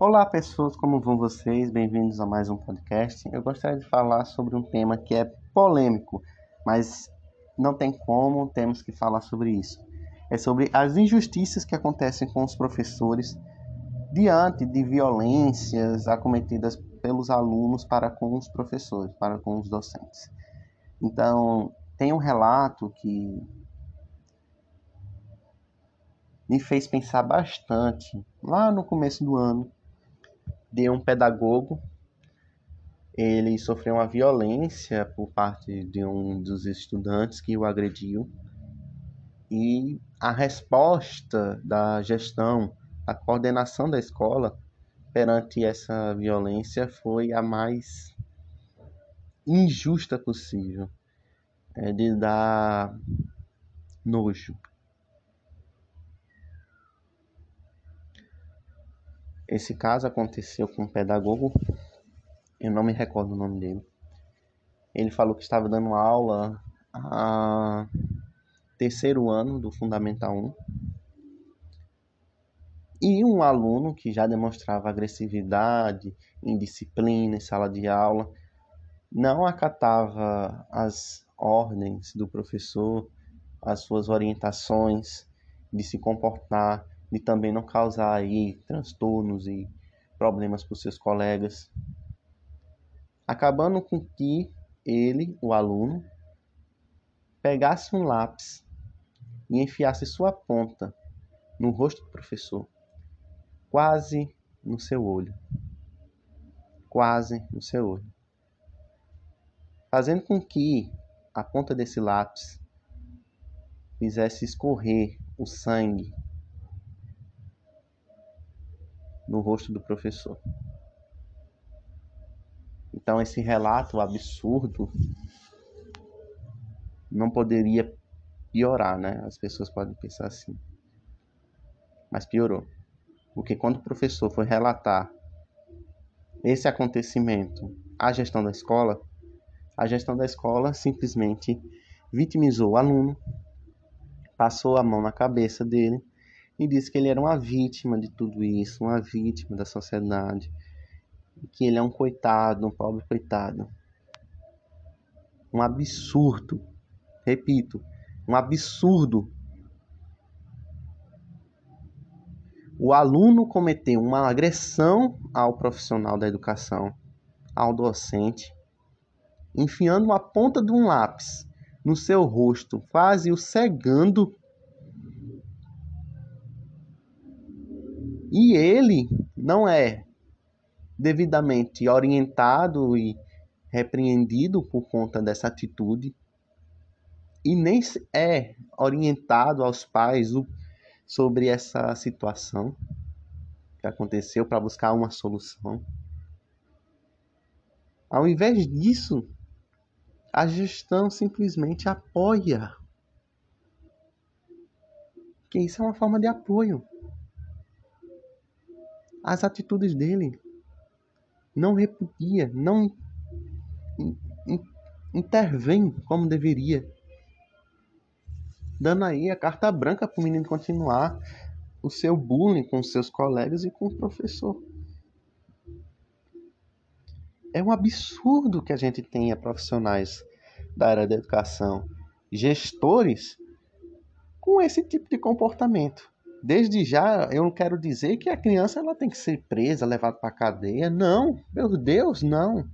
Olá pessoas, como vão vocês? Bem-vindos a mais um podcast. Eu gostaria de falar sobre um tema que é polêmico, mas não tem como, temos que falar sobre isso. É sobre as injustiças que acontecem com os professores diante de violências acometidas pelos alunos para com os professores, para com os docentes. Então, tem um relato que me fez pensar bastante lá no começo do ano de um pedagogo. Ele sofreu uma violência por parte de um dos estudantes que o agrediu. E a resposta da gestão, a coordenação da escola perante essa violência foi a mais injusta possível. É de dar nojo. Esse caso aconteceu com um pedagogo, eu não me recordo o nome dele. Ele falou que estava dando aula a terceiro ano do Fundamental 1. E um aluno que já demonstrava agressividade, indisciplina em sala de aula, não acatava as ordens do professor, as suas orientações de se comportar de também não causar aí transtornos e problemas para os seus colegas, acabando com que ele, o aluno, pegasse um lápis e enfiasse sua ponta no rosto do professor, quase no seu olho. Quase no seu olho. Fazendo com que a ponta desse lápis fizesse escorrer o sangue no rosto do professor. Então, esse relato absurdo não poderia piorar, né? As pessoas podem pensar assim. Mas piorou. Porque quando o professor foi relatar esse acontecimento à gestão da escola, a gestão da escola simplesmente vitimizou o aluno, passou a mão na cabeça dele e disse que ele era uma vítima de tudo isso, uma vítima da sociedade, que ele é um coitado, um pobre coitado. Um absurdo, repito, um absurdo. O aluno cometeu uma agressão ao profissional da educação, ao docente, enfiando uma ponta de um lápis no seu rosto, quase o cegando e ele não é devidamente orientado e repreendido por conta dessa atitude e nem é orientado aos pais sobre essa situação que aconteceu para buscar uma solução. Ao invés disso, a gestão simplesmente apoia. Que isso é uma forma de apoio as atitudes dele. Não repudia, não intervém como deveria. Dando aí a carta branca para o menino continuar o seu bullying com seus colegas e com o professor. É um absurdo que a gente tenha profissionais da área da educação, gestores, com esse tipo de comportamento desde já eu não quero dizer que a criança ela tem que ser presa, levada para cadeia. Não, meu Deus, não.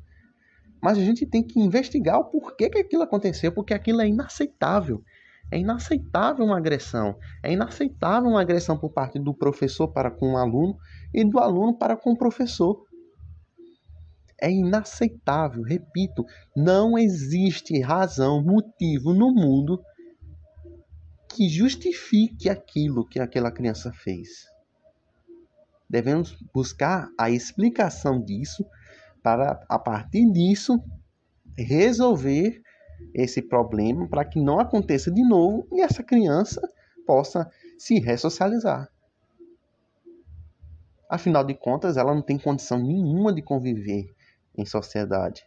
Mas a gente tem que investigar o porquê que aquilo aconteceu, porque aquilo é inaceitável. É inaceitável uma agressão. É inaceitável uma agressão por parte do professor para com o aluno e do aluno para com o professor. É inaceitável, repito, não existe razão, motivo no mundo que justifique aquilo que aquela criança fez. Devemos buscar a explicação disso para, a partir disso, resolver esse problema para que não aconteça de novo e essa criança possa se ressocializar. Afinal de contas, ela não tem condição nenhuma de conviver em sociedade.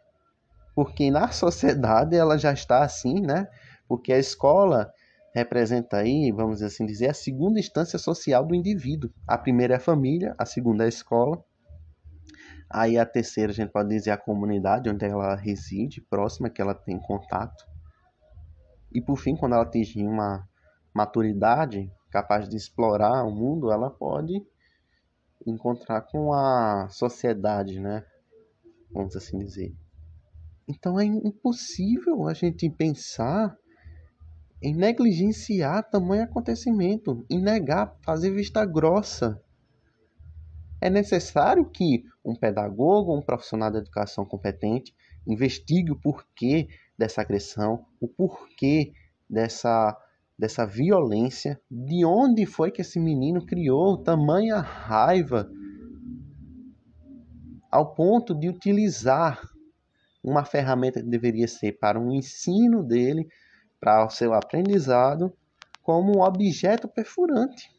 Porque na sociedade ela já está assim, né? Porque a escola representa aí, vamos assim dizer, a segunda instância social do indivíduo. A primeira é a família, a segunda é a escola Aí a terceira, a gente pode dizer a comunidade onde ela reside, próxima, que ela tem contato. E por fim, quando ela atingir uma maturidade capaz de explorar o mundo, ela pode encontrar com a sociedade, né? Vamos assim dizer. Então é impossível a gente pensar em negligenciar tamanho acontecimento, em negar, fazer vista grossa. É necessário que um pedagogo, um profissional da educação competente, investigue o porquê dessa agressão, o porquê dessa, dessa violência, de onde foi que esse menino criou tamanha raiva ao ponto de utilizar uma ferramenta que deveria ser para o ensino dele, para o seu aprendizado, como um objeto perfurante.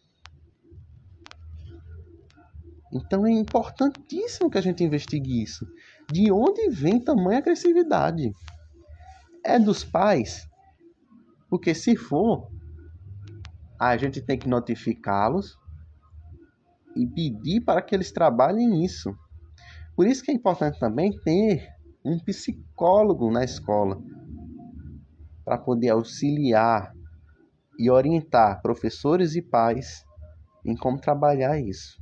Então é importantíssimo que a gente investigue isso. De onde vem tamanha agressividade? É dos pais? Porque se for, a gente tem que notificá-los e pedir para que eles trabalhem nisso. Por isso que é importante também ter um psicólogo na escola para poder auxiliar e orientar professores e pais em como trabalhar isso.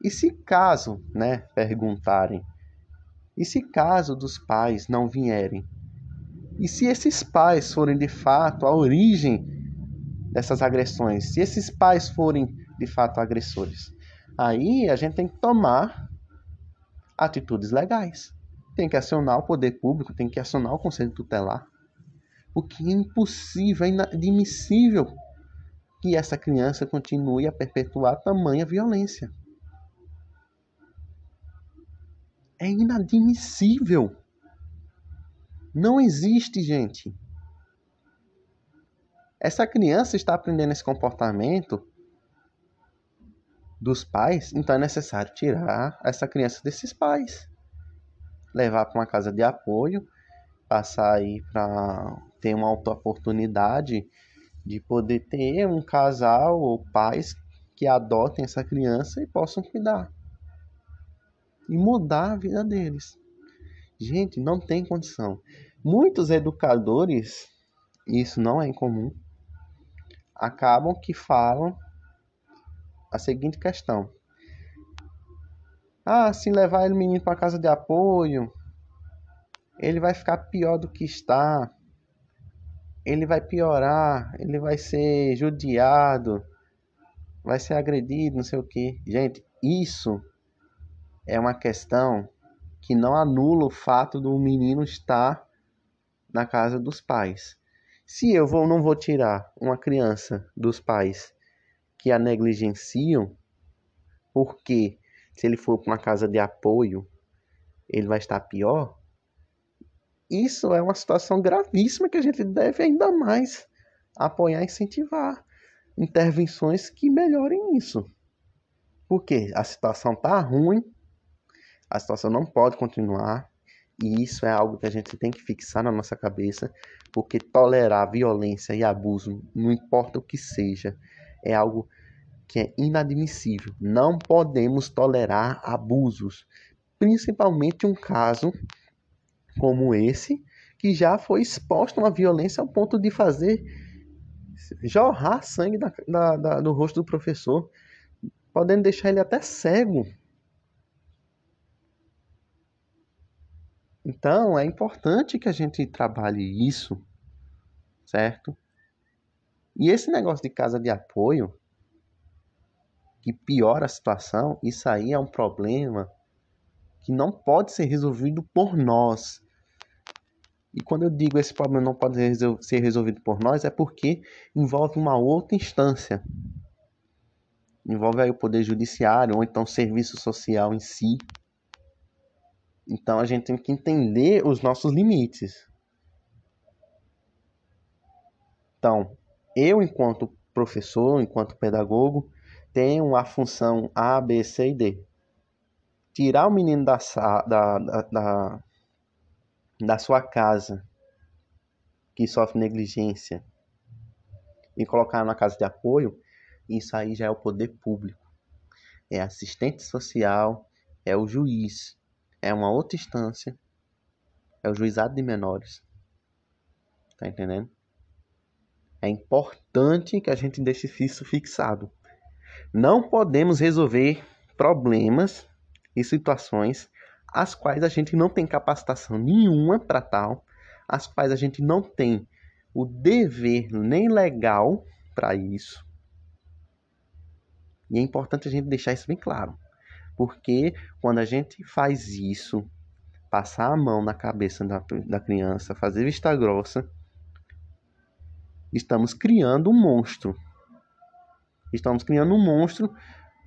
E se caso, né, perguntarem, e se caso dos pais não vierem? E se esses pais forem de fato a origem dessas agressões? Se esses pais forem de fato agressores? Aí a gente tem que tomar atitudes legais. Tem que acionar o poder público, tem que acionar o conselho tutelar. Porque é impossível, é inadmissível que essa criança continue a perpetuar tamanha violência. É inadmissível. Não existe, gente. Essa criança está aprendendo esse comportamento dos pais, então é necessário tirar essa criança desses pais, levar para uma casa de apoio, passar aí para ter uma oportunidade de poder ter um casal ou pais que adotem essa criança e possam cuidar e mudar a vida deles. Gente, não tem condição. Muitos educadores, isso não é incomum, acabam que falam a seguinte questão. Ah, se levar ele menino para casa de apoio, ele vai ficar pior do que está. Ele vai piorar, ele vai ser judiado, vai ser agredido, não sei o que. Gente, isso é uma questão que não anula o fato do menino estar na casa dos pais. Se eu vou, não vou tirar uma criança dos pais que a negligenciam, porque se ele for para uma casa de apoio, ele vai estar pior. Isso é uma situação gravíssima que a gente deve ainda mais apoiar e incentivar intervenções que melhorem isso. Porque a situação está ruim, a situação não pode continuar, e isso é algo que a gente tem que fixar na nossa cabeça, porque tolerar violência e abuso, não importa o que seja, é algo que é inadmissível. Não podemos tolerar abusos, principalmente um caso como esse, que já foi exposto a uma violência ao ponto de fazer jorrar sangue da, da, da, do rosto do professor, podendo deixar ele até cego. Então, é importante que a gente trabalhe isso, certo? E esse negócio de casa de apoio, que piora a situação, isso aí é um problema que não pode ser resolvido por nós. E quando eu digo esse problema não pode ser resolvido por nós, é porque envolve uma outra instância. Envolve aí o poder judiciário ou então o serviço social em si. Então a gente tem que entender os nossos limites. Então, eu enquanto professor, enquanto pedagogo, tenho a função A, B, C e D. Tirar o menino da, da, da, da sua casa que sofre negligência e colocar na casa de apoio, isso aí já é o poder público. É assistente social é o juiz, é uma outra instância, é o juizado de menores. Tá entendendo? É importante que a gente deixe isso fixado. Não podemos resolver problemas e situações as quais a gente não tem capacitação nenhuma para tal, as quais a gente não tem o dever nem legal para isso. E é importante a gente deixar isso bem claro. Porque quando a gente faz isso, passar a mão na cabeça da, da criança, fazer vista grossa, estamos criando um monstro. Estamos criando um monstro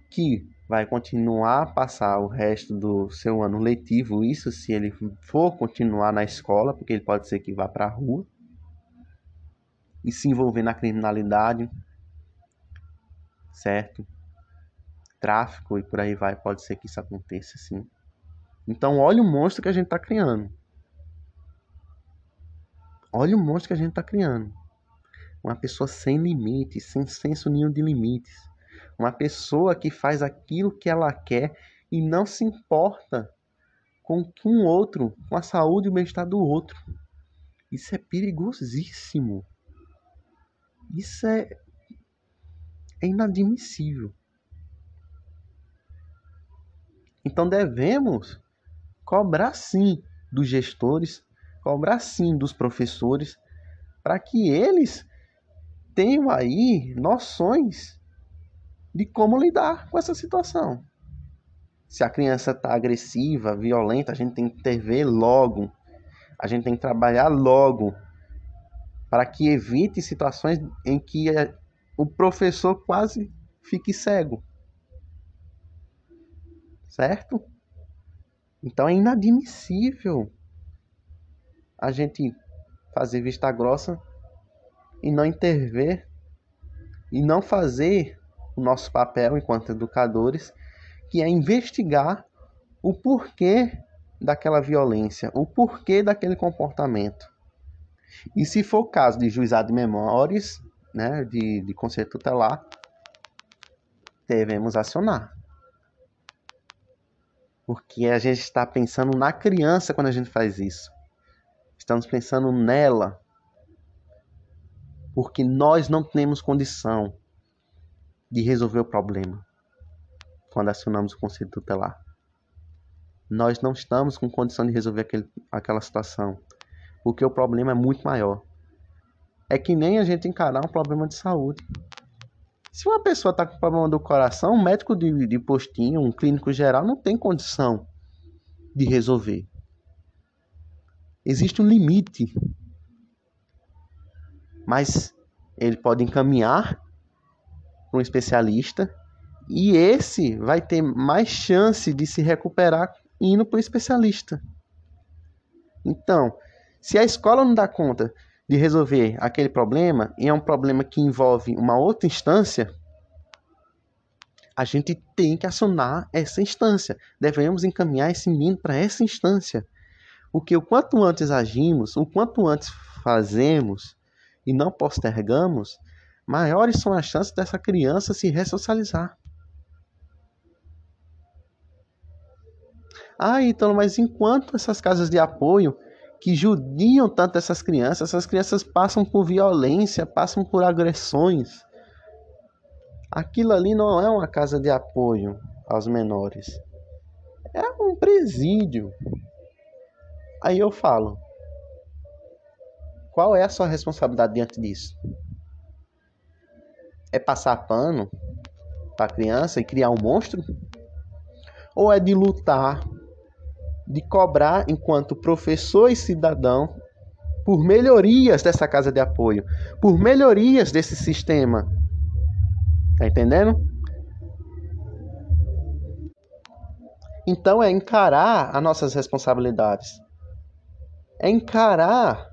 que vai continuar a passar o resto do seu ano letivo, isso se ele for continuar na escola, porque ele pode ser que vá para a rua e se envolver na criminalidade, certo? Tráfico e por aí vai, pode ser que isso aconteça sim. Então, olha o monstro que a gente está criando. Olha o monstro que a gente está criando. Uma pessoa sem limites, sem senso nenhum de limites. Uma pessoa que faz aquilo que ela quer e não se importa com um outro, com a saúde e o bem-estar do outro. Isso é perigosíssimo. Isso é, é inadmissível. Então devemos cobrar sim dos gestores, cobrar sim dos professores, para que eles tenham aí noções de como lidar com essa situação. Se a criança está agressiva, violenta, a gente tem que intervir logo. A gente tem que trabalhar logo para que evite situações em que o professor quase fique cego. Certo? Então é inadmissível a gente fazer vista grossa e não intervir e não fazer o nosso papel enquanto educadores, que é investigar o porquê daquela violência, o porquê daquele comportamento. E se for caso de juizado de memórias, né, de, de conselho tutelar, devemos acionar. Porque a gente está pensando na criança quando a gente faz isso. Estamos pensando nela. Porque nós não temos condição de resolver o problema quando acionamos o conselho tutelar. Nós não estamos com condição de resolver aquele, aquela situação, porque o problema é muito maior. É que nem a gente encarar um problema de saúde. Se uma pessoa está com problema do coração, um médico de, de postinho, um clínico geral, não tem condição de resolver. Existe um limite. Mas ele pode encaminhar para um especialista e esse vai ter mais chance de se recuperar indo para o especialista. Então, se a escola não dá conta de resolver aquele problema e é um problema que envolve uma outra instância, a gente tem que acionar essa instância. Devemos encaminhar esse menino para essa instância. Porque o quanto antes agimos, o quanto antes fazemos e não postergamos, maiores são as chances dessa criança se ressocializar. Ah, então, mas enquanto essas casas de apoio que judiam tanto essas crianças, essas crianças passam por violência, passam por agressões. Aquilo ali não é uma casa de apoio aos menores. É um presídio. Aí eu falo: qual é a sua responsabilidade diante disso? É passar pano para a criança e criar um monstro? Ou é de lutar, de cobrar enquanto professor e cidadão por melhorias dessa casa de apoio, por melhorias desse sistema? Tá entendendo? Então é encarar as nossas responsabilidades. É encarar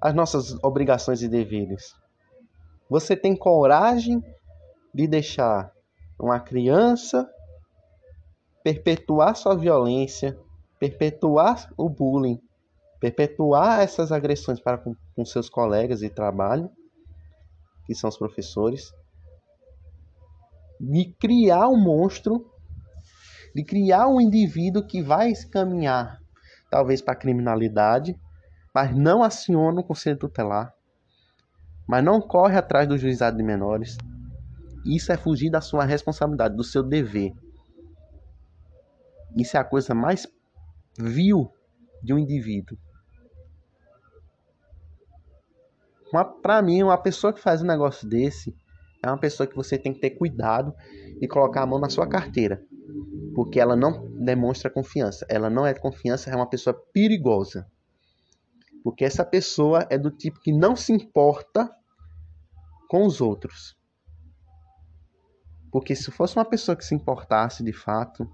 as nossas obrigações e deveres. Você tem coragem de deixar uma criança perpetuar sua violência, perpetuar o bullying, perpetuar essas agressões para com, com seus colegas de trabalho, que são os professores, de criar um monstro de criar um indivíduo que vai se caminhar, talvez para a criminalidade, mas não aciona o conselho tutelar, mas não corre atrás do juizado de menores. Isso é fugir da sua responsabilidade, do seu dever. Isso é a coisa mais vil de um indivíduo. Para mim, uma pessoa que faz um negócio desse é uma pessoa que você tem que ter cuidado e colocar a mão na sua carteira. Porque ela não demonstra confiança. Ela não é confiança, é uma pessoa perigosa. Porque essa pessoa é do tipo que não se importa com os outros. Porque se fosse uma pessoa que se importasse de fato,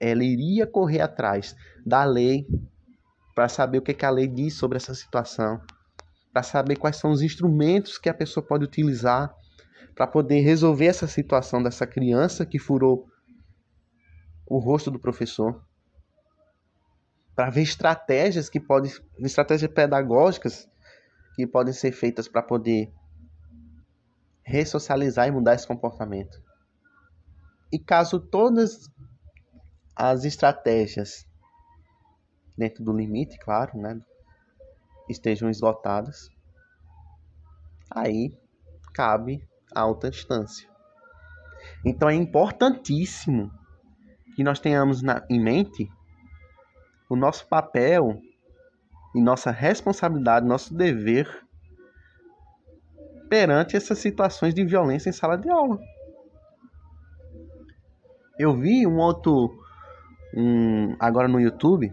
ela iria correr atrás da lei para saber o que, que a lei diz sobre essa situação, para saber quais são os instrumentos que a pessoa pode utilizar para poder resolver essa situação dessa criança que furou o rosto do professor, para ver estratégias que podem, estratégias pedagógicas que podem ser feitas para poder ressocializar e mudar esse comportamento. E caso todas as estratégias dentro do limite, claro, né, estejam esgotadas, aí cabe a alta instância. Então é importantíssimo que nós tenhamos na, em mente o nosso papel e nossa responsabilidade, nosso dever perante essas situações de violência em sala de aula. Eu vi um outro um, agora no YouTube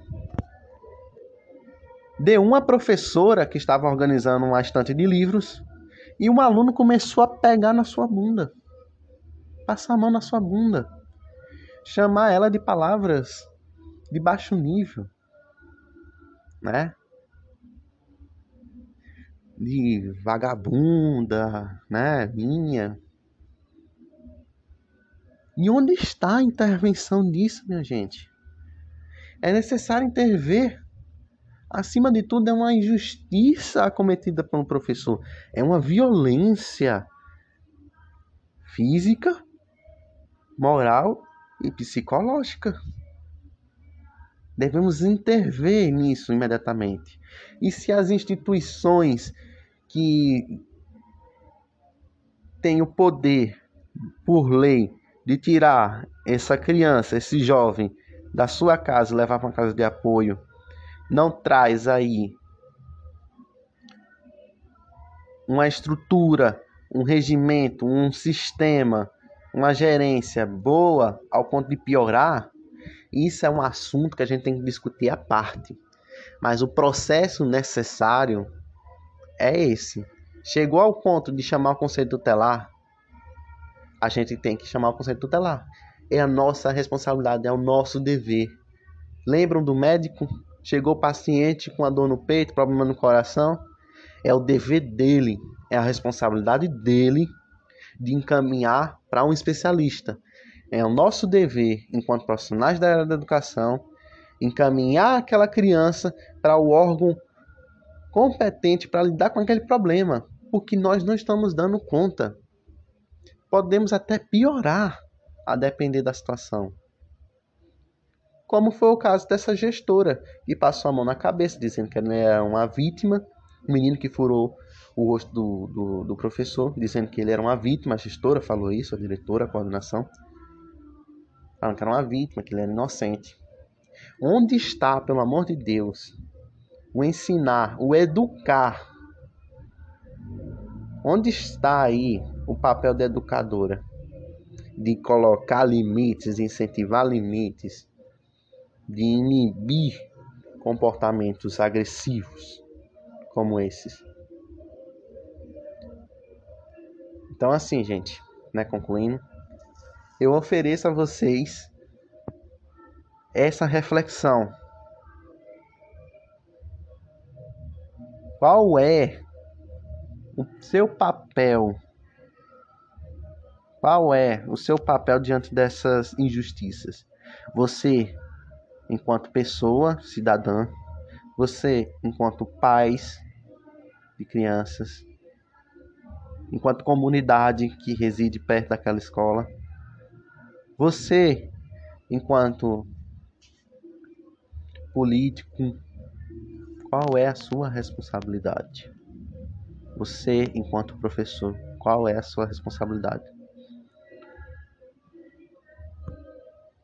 de uma professora que estava organizando uma estante de livros e um aluno começou a pegar na sua bunda, passar a mão na sua bunda, chamar ela de palavras de baixo nível, né? De vagabunda, né? Minha. E onde está a intervenção disso, minha gente? É necessário intervir. Acima de tudo, é uma injustiça cometida pelo professor. É uma violência física, moral e psicológica. Devemos intervir nisso imediatamente. E se as instituições que têm o poder, por lei, de tirar essa criança, esse jovem, da sua casa e levar para uma casa de apoio, não traz aí uma estrutura, um regimento, um sistema, uma gerência boa ao ponto de piorar, isso é um assunto que a gente tem que discutir à parte. Mas o processo necessário é esse. Chegou ao ponto de chamar o conselho tutelar, a gente tem que chamar o conselho tutelar. É a nossa responsabilidade, é o nosso dever. Lembram do médico? Chegou o paciente com a dor no peito, problema no coração? É o dever dele, é a responsabilidade dele de encaminhar para um especialista. É o nosso dever, enquanto profissionais da área da educação, encaminhar aquela criança para o órgão competente para lidar com aquele problema, porque nós não estamos dando conta podemos até piorar a depender da situação. Como foi o caso dessa gestora que passou a mão na cabeça, dizendo que ela era uma vítima, um menino que furou o rosto do, do, do, professor, dizendo que ele era uma vítima, a gestora falou isso, a diretora, a coordenação, falando que era uma vítima, que ele era inocente. Onde está, pelo amor de Deus, o ensinar, o educar? Onde está aí o papel da educadora de colocar limites, incentivar limites, de inibir comportamentos agressivos como esses. Então assim, gente, né, concluindo, eu ofereço a vocês essa reflexão. Qual é o seu papel qual é o seu papel diante dessas injustiças? Você, enquanto pessoa, cidadã, você, enquanto pais de crianças, enquanto comunidade que reside perto daquela escola, você, enquanto político, qual é a sua responsabilidade? Você, enquanto professor, qual é a sua responsabilidade?